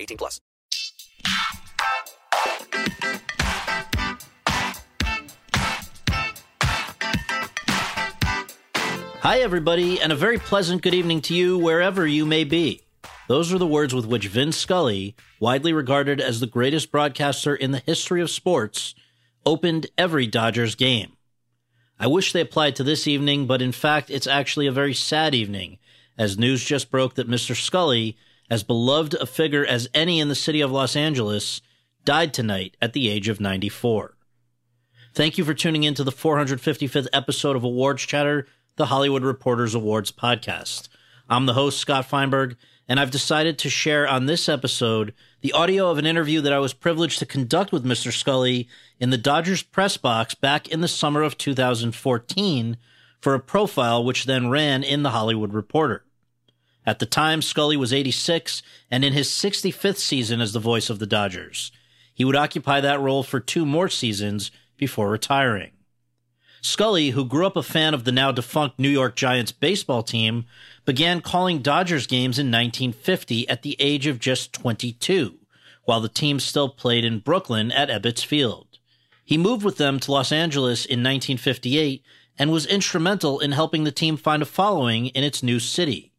18 plus. Hi, everybody, and a very pleasant good evening to you wherever you may be. Those are the words with which Vin Scully, widely regarded as the greatest broadcaster in the history of sports, opened every Dodgers game. I wish they applied to this evening, but in fact, it's actually a very sad evening, as news just broke that Mr. Scully, as beloved a figure as any in the city of Los Angeles, died tonight at the age of 94. Thank you for tuning in to the 455th episode of Awards Chatter, the Hollywood Reporters Awards podcast. I'm the host, Scott Feinberg, and I've decided to share on this episode the audio of an interview that I was privileged to conduct with Mr. Scully in the Dodgers press box back in the summer of 2014 for a profile which then ran in the Hollywood Reporter. At the time, Scully was 86 and in his 65th season as the voice of the Dodgers. He would occupy that role for two more seasons before retiring. Scully, who grew up a fan of the now defunct New York Giants baseball team, began calling Dodgers games in 1950 at the age of just 22, while the team still played in Brooklyn at Ebbets Field. He moved with them to Los Angeles in 1958 and was instrumental in helping the team find a following in its new city.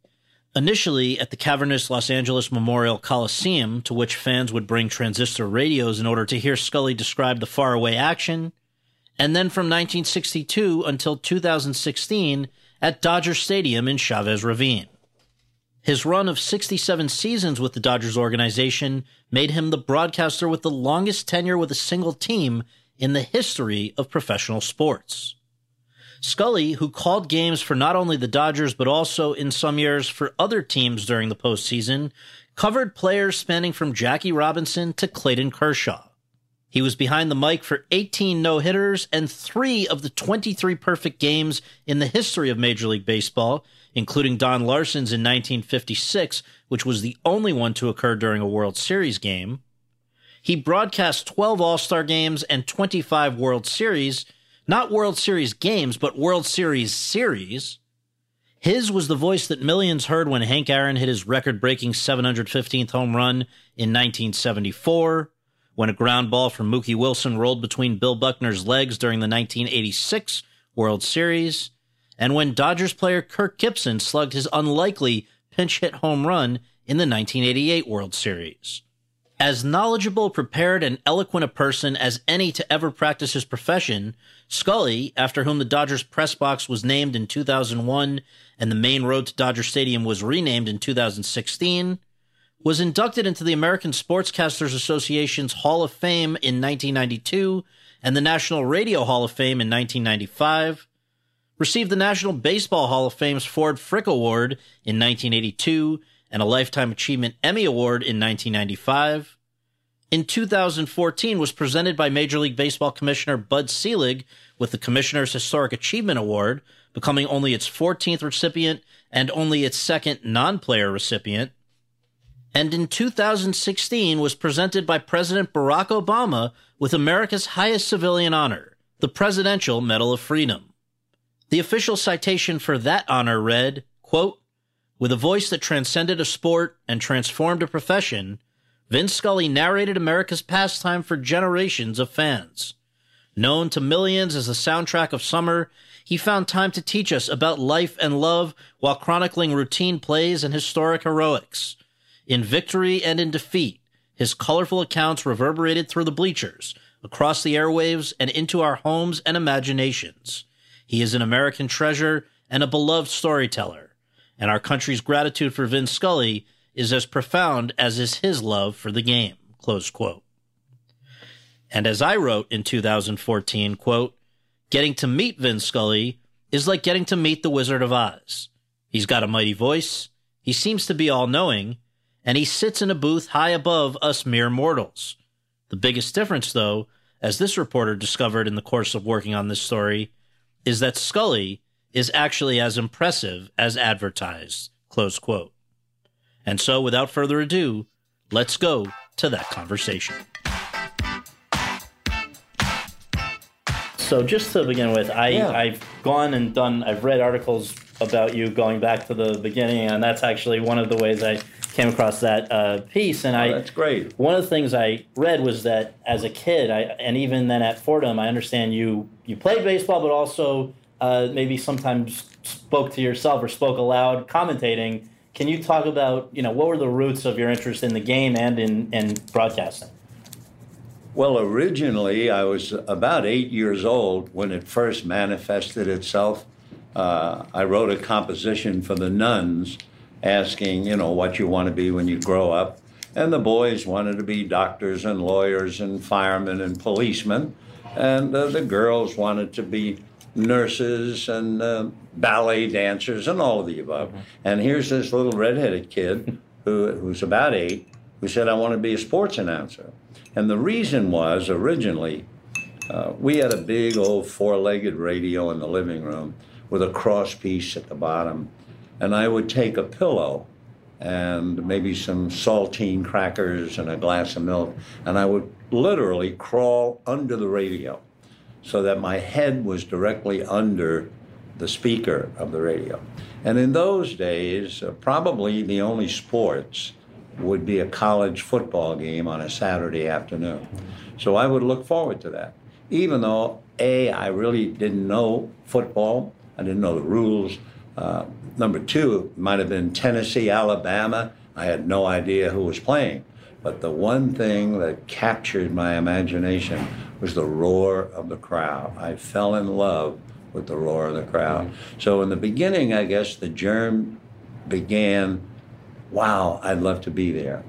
Initially at the cavernous Los Angeles Memorial Coliseum, to which fans would bring transistor radios in order to hear Scully describe the faraway action, and then from 1962 until 2016 at Dodger Stadium in Chavez Ravine. His run of 67 seasons with the Dodgers organization made him the broadcaster with the longest tenure with a single team in the history of professional sports. Scully, who called games for not only the Dodgers but also in some years for other teams during the postseason, covered players spanning from Jackie Robinson to Clayton Kershaw. He was behind the mic for 18 no hitters and three of the 23 perfect games in the history of Major League Baseball, including Don Larsen's in 1956, which was the only one to occur during a World Series game. He broadcast 12 All Star games and 25 World Series, not World Series games, but World Series series. His was the voice that millions heard when Hank Aaron hit his record breaking 715th home run in 1974 when a ground ball from Mookie Wilson rolled between Bill Buckner's legs during the 1986 World Series, and when Dodgers player Kirk Gibson slugged his unlikely pinch hit home run in the 1988 World Series. As knowledgeable, prepared, and eloquent a person as any to ever practice his profession, Scully, after whom the Dodgers press box was named in 2001 and the main road to Dodger Stadium was renamed in 2016, was inducted into the American Sportscasters Association's Hall of Fame in 1992 and the National Radio Hall of Fame in 1995, received the National Baseball Hall of Fame's Ford Frick Award in 1982 and a Lifetime Achievement Emmy Award in 1995. In 2014 was presented by Major League Baseball Commissioner Bud Selig with the Commissioner's Historic Achievement Award, becoming only its 14th recipient and only its second non-player recipient and in 2016 was presented by President Barack Obama with America's highest civilian honor, the Presidential Medal of Freedom. The official citation for that honor read, quote, with a voice that transcended a sport and transformed a profession, Vin Scully narrated America's pastime for generations of fans. Known to millions as the soundtrack of summer, he found time to teach us about life and love while chronicling routine plays and historic heroics in victory and in defeat, his colorful accounts reverberated through the bleachers, across the airwaves, and into our homes and imaginations. He is an American treasure and a beloved storyteller, and our country's gratitude for Vin Scully is as profound as is his love for the game. Close quote. And as I wrote in 2014, quote, getting to meet Vin Scully is like getting to meet the Wizard of Oz. He's got a mighty voice, he seems to be all knowing, and he sits in a booth high above us mere mortals. The biggest difference, though, as this reporter discovered in the course of working on this story, is that Scully is actually as impressive as advertised. Close quote. And so, without further ado, let's go to that conversation. So, just to begin with, I, Yeah. I've gone and done, I've read articles about you going back to the beginning, and that's actually one of the ways I came across that uh, piece. And I, Oh, that's great. one of the things I read was that as a kid, I, and even then at Fordham, I understand you you played baseball, but also uh, maybe sometimes spoke to yourself or spoke aloud, commentating. Can you talk about you know what were the roots of your interest in the game and in, in broadcasting? Well, originally, I was about eight years old when it first manifested itself. Uh, I wrote a composition for the nuns asking, you know, what you want to be when you grow up. And the boys wanted to be doctors and lawyers and firemen and policemen. And uh, the girls wanted to be nurses and uh, ballet dancers and all of the above. And here's this little redheaded kid who, who's about eight who said, I want to be a sports announcer. And the reason was originally, uh, we had a big old four legged radio in the living room with a cross piece at the bottom. And I would take a pillow and maybe some saltine crackers and a glass of milk, and I would literally crawl under the radio so that my head was directly under the speaker of the radio. And in those days, uh, probably the only sports would be a college football game on a Saturday afternoon. So I would look forward to that. Even though, A, I really didn't know football, I didn't know the rules. Uh, number two, it might have been Tennessee, Alabama. I had no idea who was playing. But the one thing that captured my imagination was the roar of the crowd. I fell in love with the roar of the crowd. Mm-hmm. So in the beginning, I guess the germ began wow, I'd love to be there.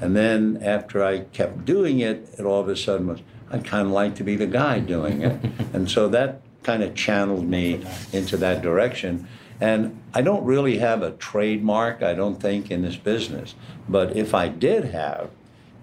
And then after I kept doing it, it all of a sudden was, I'd kind of like to be the guy doing it. and so that kind of channeled me into that direction. And I don't really have a trademark, I don't think, in this business. But if I did have,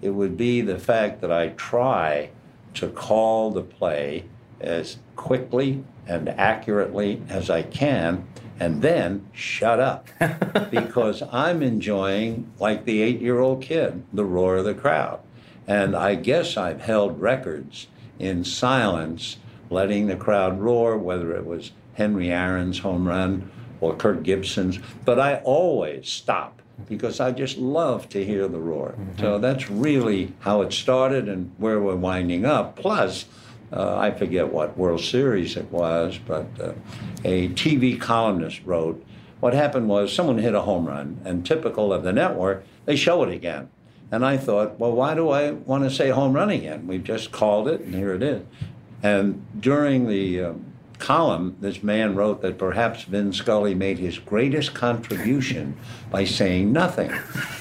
it would be the fact that I try to call the play as quickly and accurately as I can and then shut up because I'm enjoying, like the eight year old kid, the roar of the crowd. And I guess I've held records in silence, letting the crowd roar, whether it was Henry Aaron's home run or Kirk Gibson's, but I always stop because I just love to hear the roar. So that's really how it started and where we're winding up. Plus, uh, I forget what World Series it was, but uh, a TV columnist wrote, what happened was someone hit a home run, and typical of the network, they show it again. And I thought, well, why do I want to say home run again? We've just called it, and here it is. And during the um, column, this man wrote that perhaps Vin Scully made his greatest contribution by saying nothing.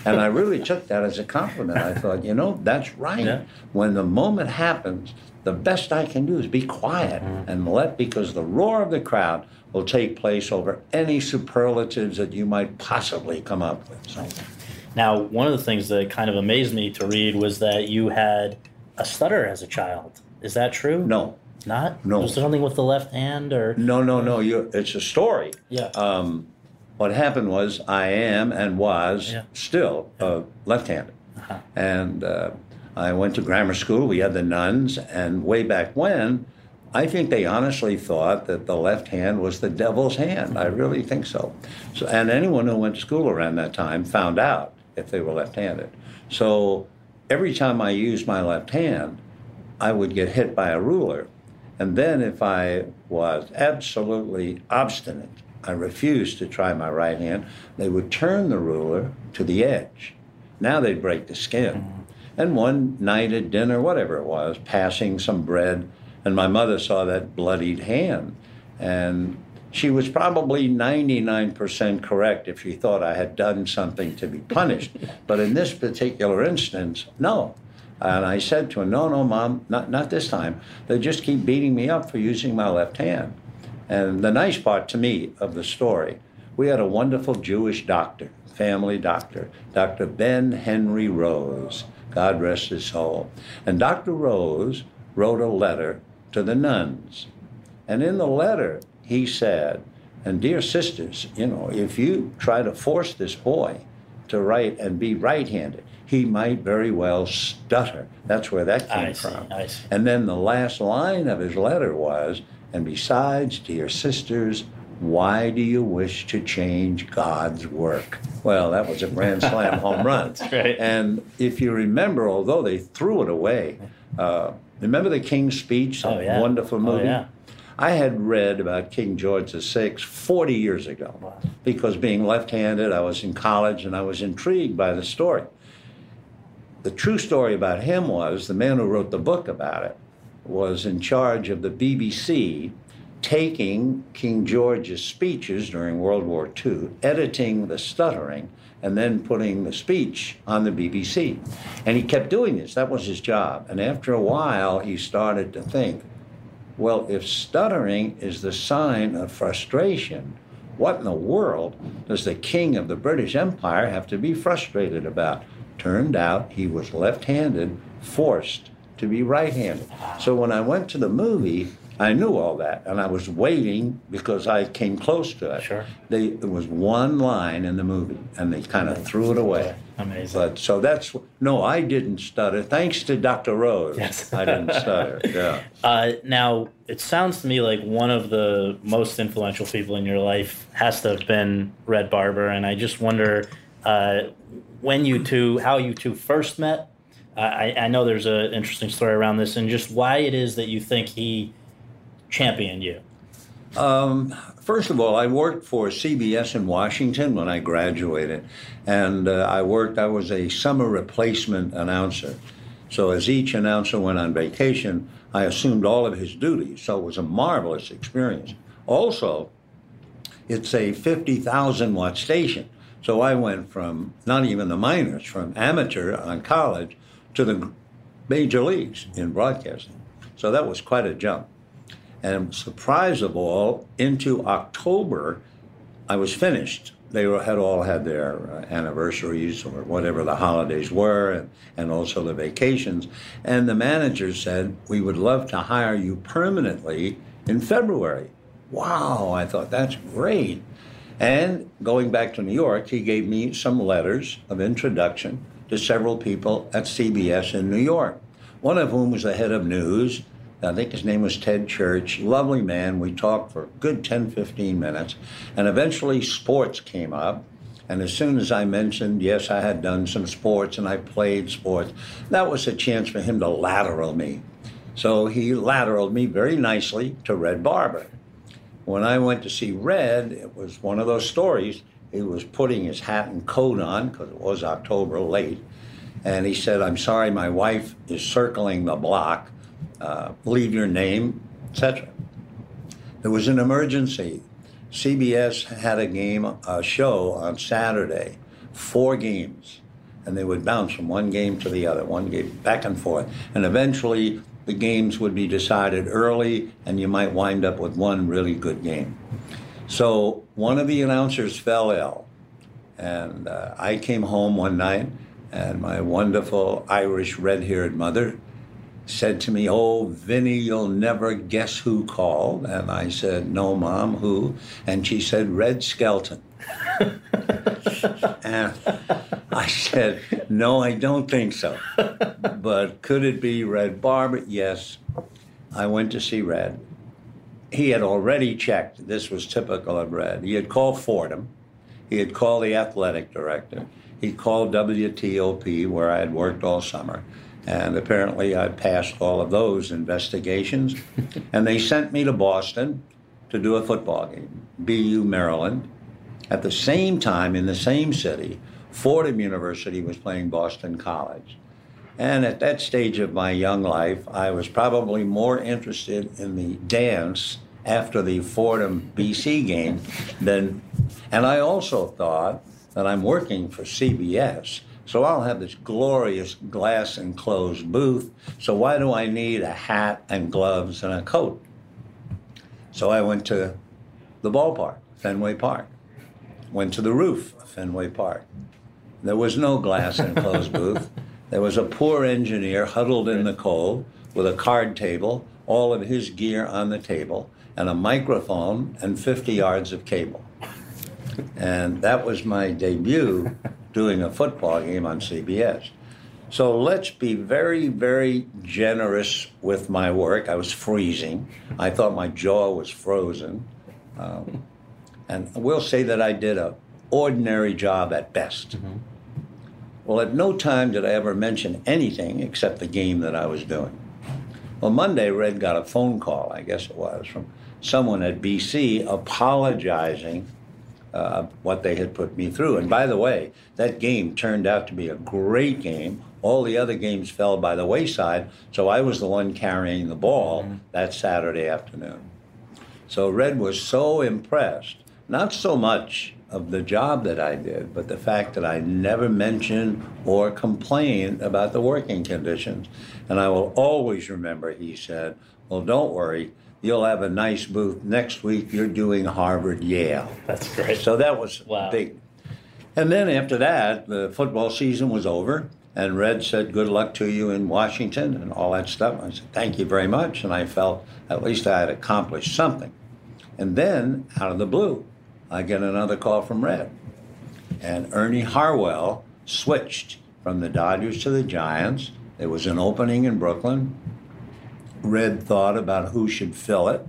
And I really took that as a compliment. I thought, you know, that's right. Yeah. When the moment happens, the best I can do is be quiet mm-hmm. and let, because the roar of the crowd will take place over any superlatives that you might possibly come up with. So, Now, one of the things that kind of amazed me to read was that you had a stutter as a child. Is that true? no, Not? No. Was there something with the left hand or? no, no, no. You, it's a story. Yeah. Um, what happened was I am and was Yeah. still uh, left-handed, and uh, I went to grammar school. We had the nuns, and way back when, I think they honestly thought that the left hand was the devil's hand. I really think so. So, and anyone who went to school around that time found out if they were left-handed. So every time I used my left hand, I would get hit by a ruler. And then if I was absolutely obstinate, I refused to try my right hand, they would turn the ruler to the edge. Now they'd break the skin. Mm-hmm. And one night at dinner, whatever it was, passing some bread, and my mother saw that bloodied hand. And she was probably 99% correct if she thought I had done something to be punished. but in this particular instance, no. And I said to him, No, no, mom, not, not this time. They just keep beating me up for using my left hand. And the nice part to me of the story, we had a wonderful Jewish doctor, family doctor, Dr. Ben Henry Rose. God rest his soul. And Dr. Rose wrote a letter to the nuns. And in the letter, he said, and dear sisters, you know, if you try to force this boy to write and be right handed, he might very well stutter. That's where that came I see, from. I see. And then the last line of his letter was, and besides, dear sisters, why do you wish to change God's work? Well, that was a grand slam home run. That's right. And if you remember, although they threw it away, uh, remember the King's Speech, that Oh, yeah. wonderful movie? Oh, movie? yeah. I had read about King George VI 40 years ago Wow. because being left handed, I was in college and I was intrigued by the story. The true story about him was the man who wrote the book about it was in charge of the BBC taking King George's speeches during World War II, editing the stuttering, and then putting the speech on the BBC. And he kept doing this. That was his job. And after a while, he started to think, well, if stuttering is the sign of frustration, what in the world does the king of the British Empire have to be frustrated about? Turned out he was left handed, forced to be right handed. So when I went to the movie, I knew all that, and I was waiting because I came close to it. Sure. They, there was one line in the movie, and they kind of threw it away. Amazing. But so that's no, I didn't stutter. Thanks to Dr. Rose, Yes. I didn't stutter. Yeah. Uh, now, it sounds to me like one of the most influential people in your life has to have been Red Barber, and I just wonder uh, when you two, how you two first met. I, I know there's an interesting story around this, and just why it is that you think he championed you. First of all, I worked for CBS in Washington when I graduated, and uh, I worked. I was a summer replacement announcer. So as each announcer went on vacation, I assumed all of his duties. So it was a marvelous experience. Also, it's a 50,000 watt station. So I went from not even the minors, from amateur on college to the major leagues in broadcasting. So that was quite a jump. And surprise of all, into October, I was finished. They were, had all had their uh, anniversaries or whatever the holidays were, and, and also the vacations. And the manager said, We would love to hire you permanently in February. Wow, I thought that's great. And going back to New York, he gave me some letters of introduction to several people at CBS in New York, one of whom was the head of news. I think his name was Ted Church. Lovely man. We talked for a good 10, 15 minutes. And eventually, sports came up. And as soon as I mentioned, yes, I had done some sports and I played sports, that was a chance for him to lateral me. So he lateraled me very nicely to Red Barber. When I went to see Red, it was one of those stories. He was putting his hat and coat on because it was October late. And he said, I'm sorry, my wife is circling the block. Uh, leave your name, etc. There was an emergency. CBS had a game, a show on Saturday, four games, and they would bounce from one game to the other, one game back and forth. And eventually, the games would be decided early, and you might wind up with one really good game. So one of the announcers fell ill, and uh, I came home one night, and my wonderful Irish red-haired mother said to me, "Oh, Vinny, you'll never guess who called." And I said, "No, Mom, who?" And she said, "Red Skelton." and I said, "No, I don't think so." But could it be Red Barber? Yes. I went to see Red. He had already checked. This was typical of Red. He had called Fordham. He had called the athletic director. He called WTOP, where I had worked all summer. And apparently I passed all of those investigations. and they sent me to Boston to do a football game, BU Maryland. At the same time, in the same city, Fordham University was playing Boston College. And at that stage of my young life, I was probably more interested in the dance after the Fordham BC game than, and I also thought that I'm working for CBS. So I'll have this glorious glass enclosed booth. So why do I need a hat and gloves and a coat? So I went to the ballpark, Fenway Park. Went to the roof of Fenway Park. There was no glass enclosed booth. There was a poor engineer huddled in the cold with a card table, all of his gear on the table, and a microphone and 50 yards of cable. And that was my debut doing a football game on CBS. So let's be very, very generous with my work. I was freezing. I thought my jaw was frozen. Um, and we'll say that I did a ordinary job at best. Well, at no time did I ever mention anything except the game that I was doing. Well, Monday, Red got a phone call, I guess it was, from someone at BC apologizing uh, what they had put me through. And by the way, that game turned out to be a great game. All the other games fell by the wayside, so I was the one carrying the ball that Saturday afternoon. So Red was so impressed, not so much of the job that I did, but the fact that I never mentioned or complained about the working conditions. And I will always remember, he said, Well, don't worry, you'll have a nice booth. Next week, you're doing Harvard Yale. That's great. So that was Wow. big. And then after that, the football season was over, and Red said, Good luck to you in Washington and all that stuff. I said, Thank you very much. And I felt at least I had accomplished something. And then, out of the blue, I get another call from Red. And Ernie Harwell switched from the Dodgers to the Giants. There was an opening in Brooklyn. Red thought about who should fill it.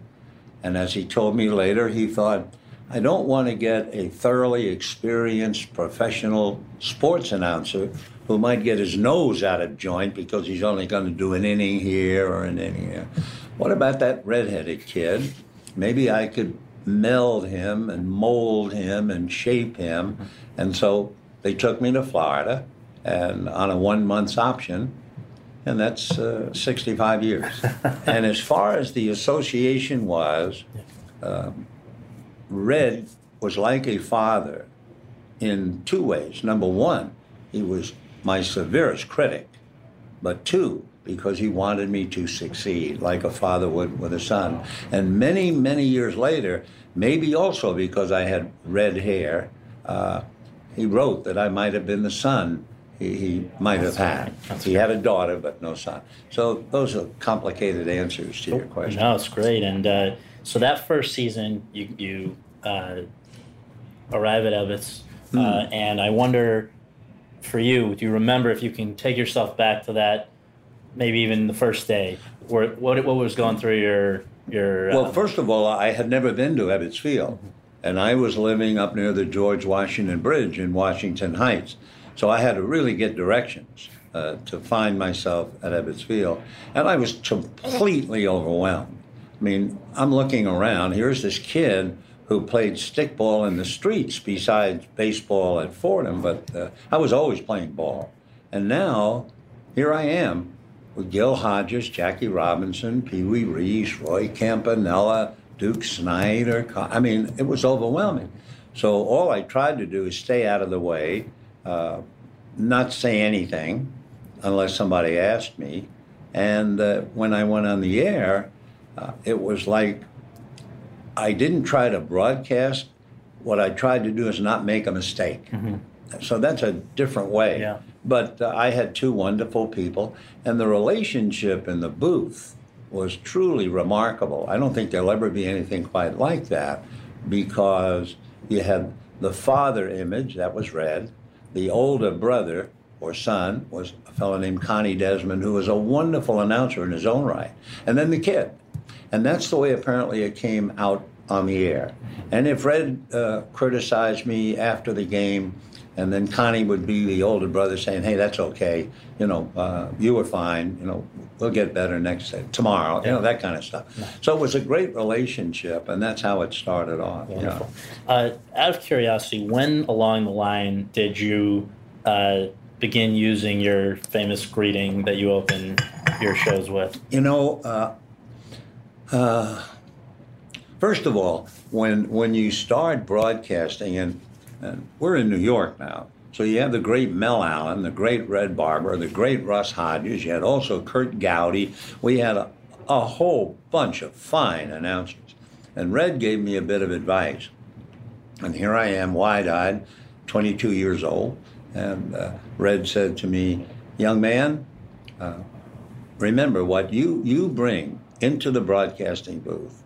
And as he told me later, he thought, I don't want to get a thoroughly experienced professional sports announcer who might get his nose out of joint because he's only going to do an inning here or an inning there. What about that redheaded kid? Maybe I could meld him and mold him and shape him. And so they took me to Florida and on a one month's option and that's uh, 65 years. and as far as the association was, um, Red was like a father in two ways. Number one, he was my severest critic, but two, because he wanted me to succeed like a father would with a son. And many, many years later, maybe also because I had red hair, uh, he wrote that I might have been the son he, he might have had. He had a daughter, but no son. So those are complicated answers to your question. No, it's great. And uh, so that first season, you you uh, arrive at Ebbets, uh, and I wonder, for you, do you remember if you can take yourself back to that, maybe even the first day, where what what was going through your your Well, uh, first of all, I had never been to Ebbets Field, and I was living up near the George Washington Bridge in Washington Heights. So I had to really get directions uh, to find myself at Ebbets Field, and I was completely overwhelmed. I mean, I'm looking around. Here's this kid who played stickball in the streets besides baseball at Fordham, but uh, I was always playing ball. And now, here I am with Gil Hodges, Jackie Robinson, Pee Wee Reese, Roy Campanella, Duke Snider. I mean, it was overwhelming. So all I tried to do is stay out of the way, uh, not say anything unless somebody asked me. And uh, when I went on the air, uh, it was like I didn't try to broadcast. What I tried to do is not make a mistake. So that's a different way. Yeah. But uh, I had two wonderful people, and the relationship in the booth was truly remarkable. I don't think there'll ever be anything quite like that because you had the father image, that was Red, the older brother or son was a fellow named Connie Desmond, who was a wonderful announcer in his own right, and then the kid. And that's the way apparently it came out on the air. And if Red uh, criticized me after the game, and then Connie would be the older brother saying, "Hey, that's okay. You know, uh, you were fine. You know, we'll get better next day, tomorrow. You know, that kind of stuff." So it was a great relationship, and that's how it started off. you know. Wonderful. Uh, out of curiosity, when along the line did you uh, begin using your famous greeting that you open your shows with? You know, uh, uh, first of all, when when you start broadcasting, and, and we're in New York now, so you have the great Mel Allen, the great Red Barber, the great Russ Hodges. You had also Curt Gowdy. We had a, a whole bunch of fine announcers. And Red gave me a bit of advice. And here I am, wide eyed, 22 years old. And uh, Red said to me, Young man, uh, remember what you, you bring into the broadcasting booth,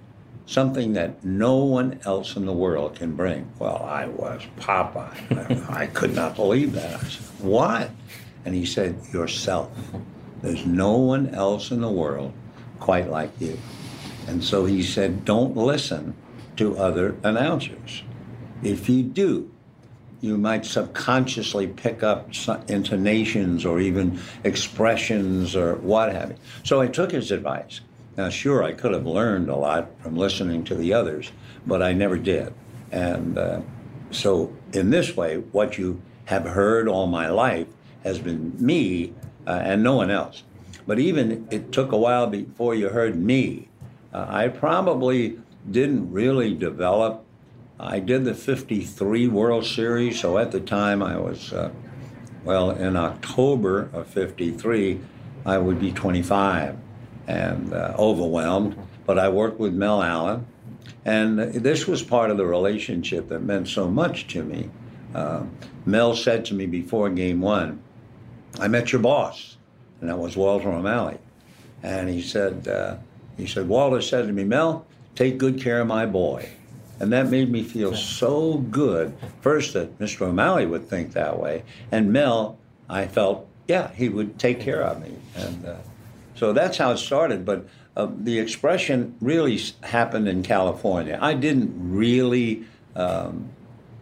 something that no one else in the world can bring. Well, I was Popeye. I could not believe that. I said, What? And he said, Yourself. There's no one else in the world quite like you. And so he said, Don't listen to other announcers. If you do, you might subconsciously pick up intonations or even expressions or what have you. So I took his advice. Now, sure, I could have learned a lot from listening to the others, but I never did. And uh, so, in this way, what you have heard all my life has been me uh, and no one else. But even it took a while before you heard me. Uh, I probably didn't really develop I did the 53 World Series, so at the time I was, uh, well, in October of 53, I would be 25 and uh, overwhelmed. But I worked with Mel Allen, and this was part of the relationship that meant so much to me. Uh, Mel said to me before game one, I met your boss, and that was Walter O'Malley. And he said, uh, he said, Walter said to me, Mel, take good care of my boy. And that made me feel so good. First, that Mr. O'Malley would think that way. And Mel, I felt, yeah, he would take care of me. And uh, so that's how it started. But uh, the expression really happened in California. I didn't really um,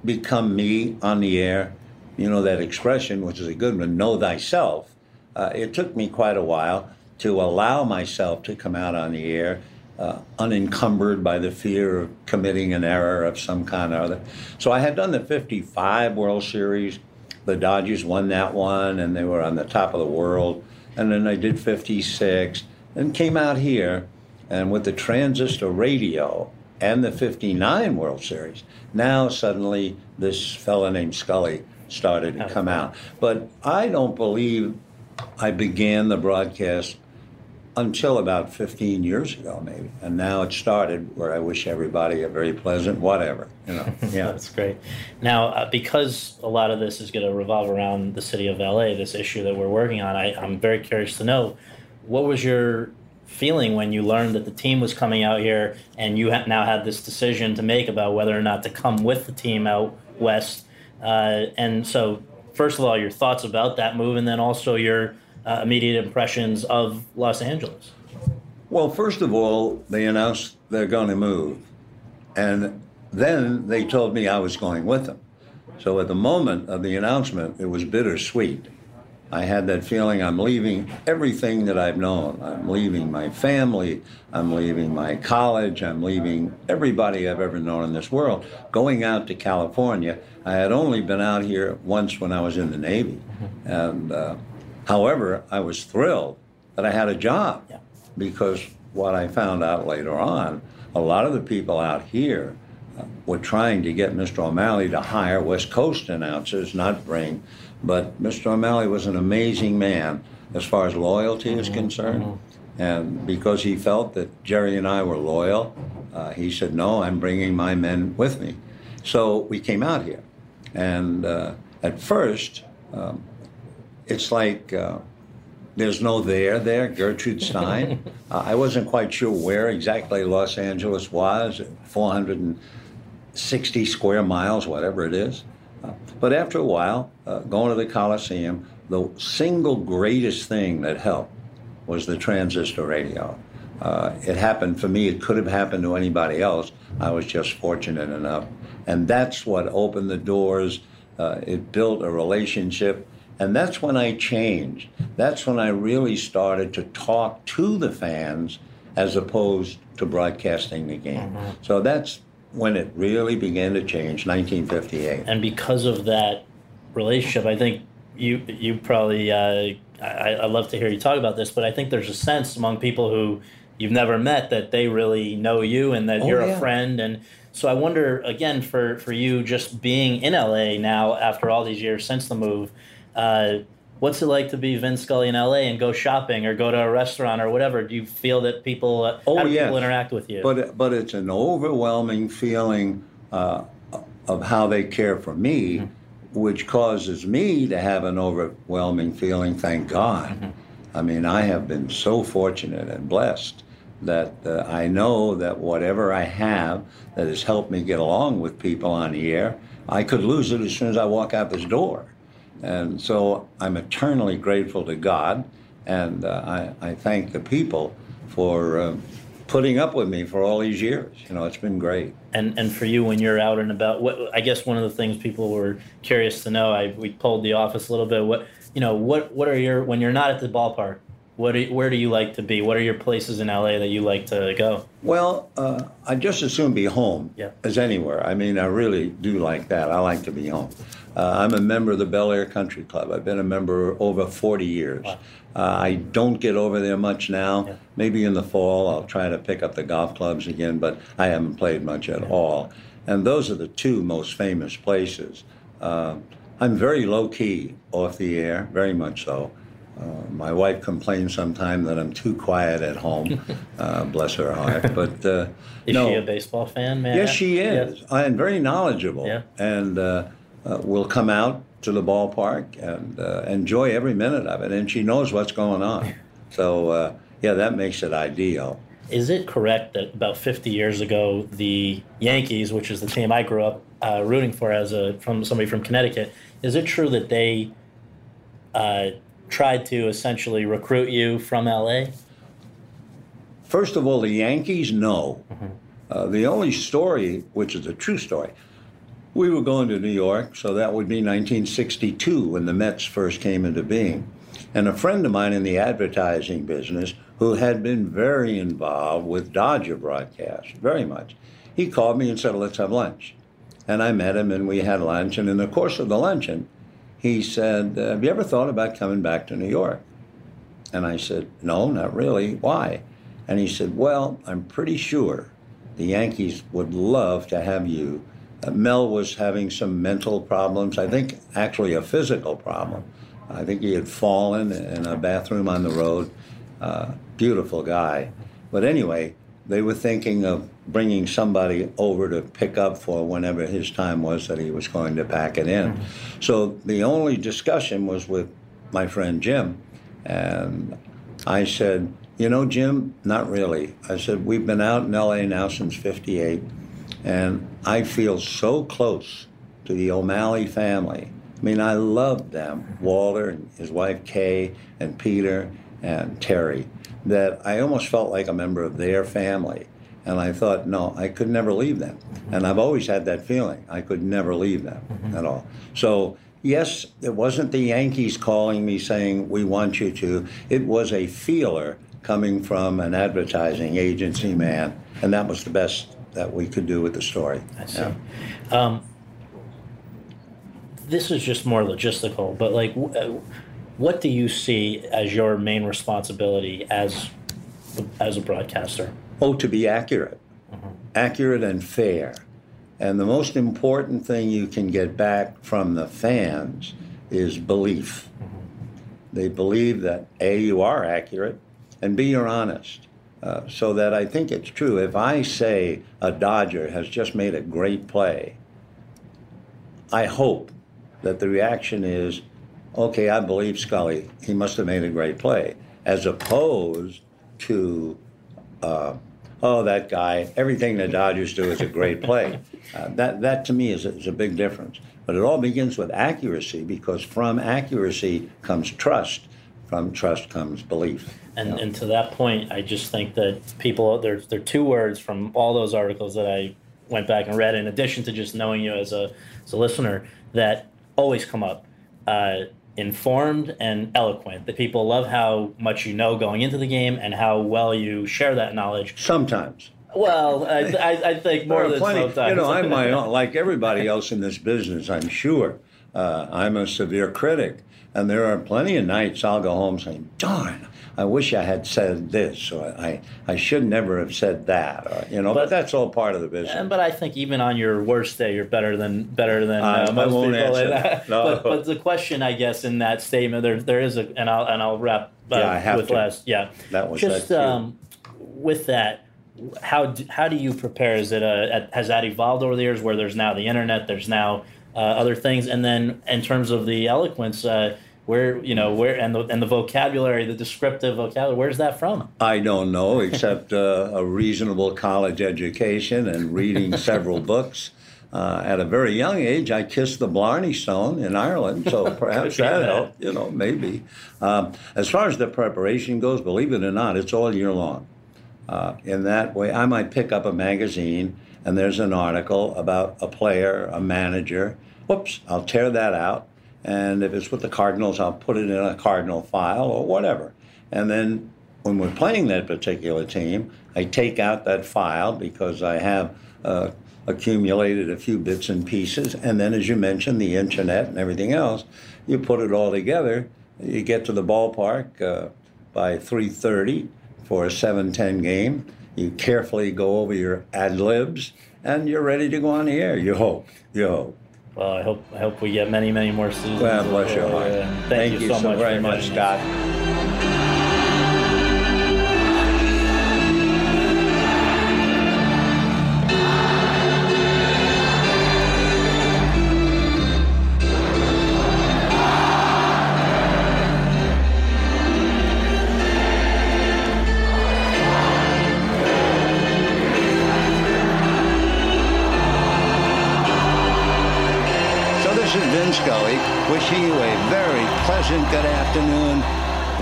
become me on the air. You know, that expression, which is a good one, know thyself. Uh, it took me quite a while to allow myself to come out on the air uh, unencumbered by the fear of committing an error of some kind or other. So I had done the 55 World Series. The Dodgers won that one, and they were on the top of the world. And then I did 56 and came out here. And with the transistor radio and the 59 World Series, now suddenly this fella named Scully started to oh. come out. But I don't believe I began the broadcast until about 15 years ago, maybe. And now it started where I wish everybody a very pleasant whatever, you know. Yeah. That's great. Now, uh, because a lot of this is going to revolve around the city of LA, this issue that we're working on, I, I'm very curious to know what was your feeling when you learned that the team was coming out here and you ha- now had this decision to make about whether or not to come with the team out west? Uh, and so, first of all, your thoughts about that move, and then also your uh, immediate impressions of Los Angeles? Well, first of all, they announced they're going to move. And then they told me I was going with them. So at the moment of the announcement, it was bittersweet. I had that feeling I'm leaving everything that I've known. I'm leaving my family, I'm leaving my college, I'm leaving everybody I've ever known in this world, going out to California. I had only been out here once when I was in the Navy. And uh, However, I was thrilled that I had a job yeah. because what I found out later on, a lot of the people out here uh, were trying to get Mr. O'Malley to hire West Coast announcers, not bring. But Mr. O'Malley was an amazing man as far as loyalty mm-hmm. is concerned. Mm-hmm. And because he felt that Jerry and I were loyal, uh, he said, No, I'm bringing my men with me. So we came out here. And uh, at first, um, it's like uh, there's no there there, Gertrude Stein. uh, I wasn't quite sure where exactly Los Angeles was, 460 square miles, whatever it is. Uh, but after a while, uh, going to the Coliseum, the single greatest thing that helped was the transistor radio. Uh, it happened for me. It could have happened to anybody else. I was just fortunate enough. And that's what opened the doors. Uh, it built a relationship and that's when I changed. That's when I really started to talk to the fans as opposed to broadcasting the game. Mm-hmm. So that's when it really began to change, 1958. And because of that relationship, I think you you probably uh, I, I love to hear you talk about this, but I think there's a sense among people who you've never met that they really know you and that Oh, you're yeah. a friend. And so I wonder again for for you just being in LA now after all these years since the move. Uh, What's it like to be Vin Scully in LA and go shopping or go to a restaurant or whatever? Do you feel that people, uh, Oh, how do yes. people interact with you? But but it's an overwhelming feeling uh, of how they care for me, Mm-hmm. which causes me to have an overwhelming feeling. Thank God. Mm-hmm. I mean, I have been so fortunate and blessed that uh, I know that whatever I have that has helped me get along with people on the air, I could lose it as soon as I walk out this door. And so I'm eternally grateful to God, and uh, I, I thank the people for uh, putting up with me for all these years. You know, it's been great. and and for you when you're out and about what i guess one of the things people were curious to know i we polled the office a little bit what you know what what are your when you're not at the ballpark what do, where do you like to be what are your places in la that you like to go Well, uh, I'd just as soon be home Yeah. as anywhere. I mean, I really do like that. I like to be home. Uh, I'm a member of the Bel Air Country Club. I've been a member over 40 years. Wow. Uh, I don't get over there much now. Yeah. Maybe in the fall I'll try to pick up the golf clubs again, but I haven't played much at all. And those are the two most famous places. Uh, I'm very low key off the air, very much so. Uh, my wife complains sometimes that I'm too quiet at home. uh, bless her heart. But uh, is no, she a baseball fan man yes, she is, and very knowledgeable. Yeah. And uh, uh, will come out to the ballpark and uh, enjoy every minute of it, and she knows what's going on. So uh, yeah, that makes it ideal. is it correct that about 50 years ago the yankees which is the team i grew up uh, rooting for as a from somebody from connecticut is it true that they uh, tried to essentially recruit you from la First of all, the Yankees know. Uh, the only story, which is a true story, we were going to New York, so that would be 1962 when the Mets first came into being. And a friend of mine in the advertising business, who had been very involved with Dodger broadcasts, very much, he called me and said, Let's have lunch. And I met him and we had lunch. And in the course of the luncheon, he said, Have you ever thought about coming back to New York? And I said, No, not really. Why? And he said, Well, I'm pretty sure the Yankees would love to have you. Uh, Mel was having some mental problems, I think actually a physical problem. I think he had fallen in a bathroom on the road. Uh, beautiful guy. But anyway, they were thinking of bringing somebody over to pick up for whenever his time was that he was going to pack it in. Mm-hmm. So the only discussion was with my friend Jim. And I said, You know, Jim, not really. I said, We've been out in LA now since 58, and I feel so close to the O'Malley family. I mean, I love them, Walter and his wife Kay, and Peter and Terry, that I almost felt like a member of their family. And I thought, no, I could never leave them. And I've always had that feeling. I could never leave them at all. So, yes, it wasn't the Yankees calling me saying, we want you to. It was a feeler coming from an advertising agency man. And that was the best that we could do with the story. I see. Um, this is just more logistical, but like, w- uh, what do you see as your main responsibility as as a broadcaster? Oh, to be accurate, accurate and fair. And the most important thing you can get back from the fans is belief. They believe that A, you are accurate, and B, you're honest. Uh, so that I think it's true. If I say a Dodger has just made a great play, I hope that the reaction is, okay, I believe Scully. He must have made a great play, as opposed to, uh, oh, that guy. Everything the Dodgers do is a great play. Uh, that that to me is a, is a big difference. But it all begins with accuracy because from accuracy comes trust. From trust comes belief. And and to that point, I just think that people there's there are two words from all those articles that I went back and read, in addition to just knowing you as a as a listener, that always come up. Uh, informed and eloquent. The people love how much you know going into the game and how well you share that knowledge. Sometimes. Well, I, I, I think more than plenty. sometimes. You know, I'm my own, like everybody else in this business, I'm sure. Uh, I'm a severe critic. And there are plenty of nights I'll go home saying, darn, I wish I had said this, or I, I should never have said that, or, you know, but, but that's all part of the business. but I think even on your worst day, you're better than better than uh, I, most people. answer that. No. But, but the question, I guess, in that statement, there there is a, and I'll and I'll wrap uh, Yeah, I have with to. last, yeah, That was just that um, with that. How do, how do you prepare? Is it a, has that evolved over the years? Where there's now the internet, there's now uh, other things, and then in terms of the eloquence, uh, where you know where and the and the vocabulary, the descriptive vocabulary, where's that from? I don't know, except uh, a reasonable college education and reading several books. Uh, at a very young age, I kissed the Blarney Stone in Ireland, so perhaps that helped, you know, maybe. Um, as far as the preparation goes, believe it or not, it's all year long. Uh, in that way, I might pick up a magazine and there's an article about a player, a manager. Whoops, I'll tear that out. And if it's with the Cardinals, I'll put it in a Cardinal file or whatever. And then when we're playing that particular team, I take out that file because I have uh, accumulated a few bits and pieces. And then, as you mentioned, the internet and everything else, you put it all together. You get to the ballpark uh, by 3:30 for a 7-10 game. You carefully go over your ad libs, and you're ready to go on the air. You hope. You hope. Well, I hope I hope we get many many more seasons. Well, bless your Uh, heart. thank, you so, much very much. Scott. This is Vin Scully wishing you a very pleasant good afternoon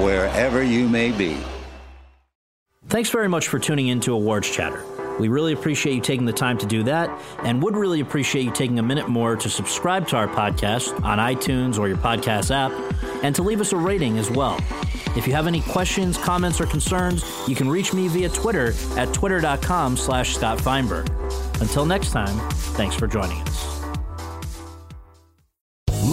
wherever you may be. Thanks very much for tuning in to Awards Chatter. We really appreciate you taking the time to do that and would really appreciate you taking a minute more to subscribe to our podcast on iTunes or your podcast app and to leave us a rating as well. If you have any questions, comments, or concerns, you can reach me via Twitter at twitter.com slash Scott Feinberg. Until next time, thanks for joining us.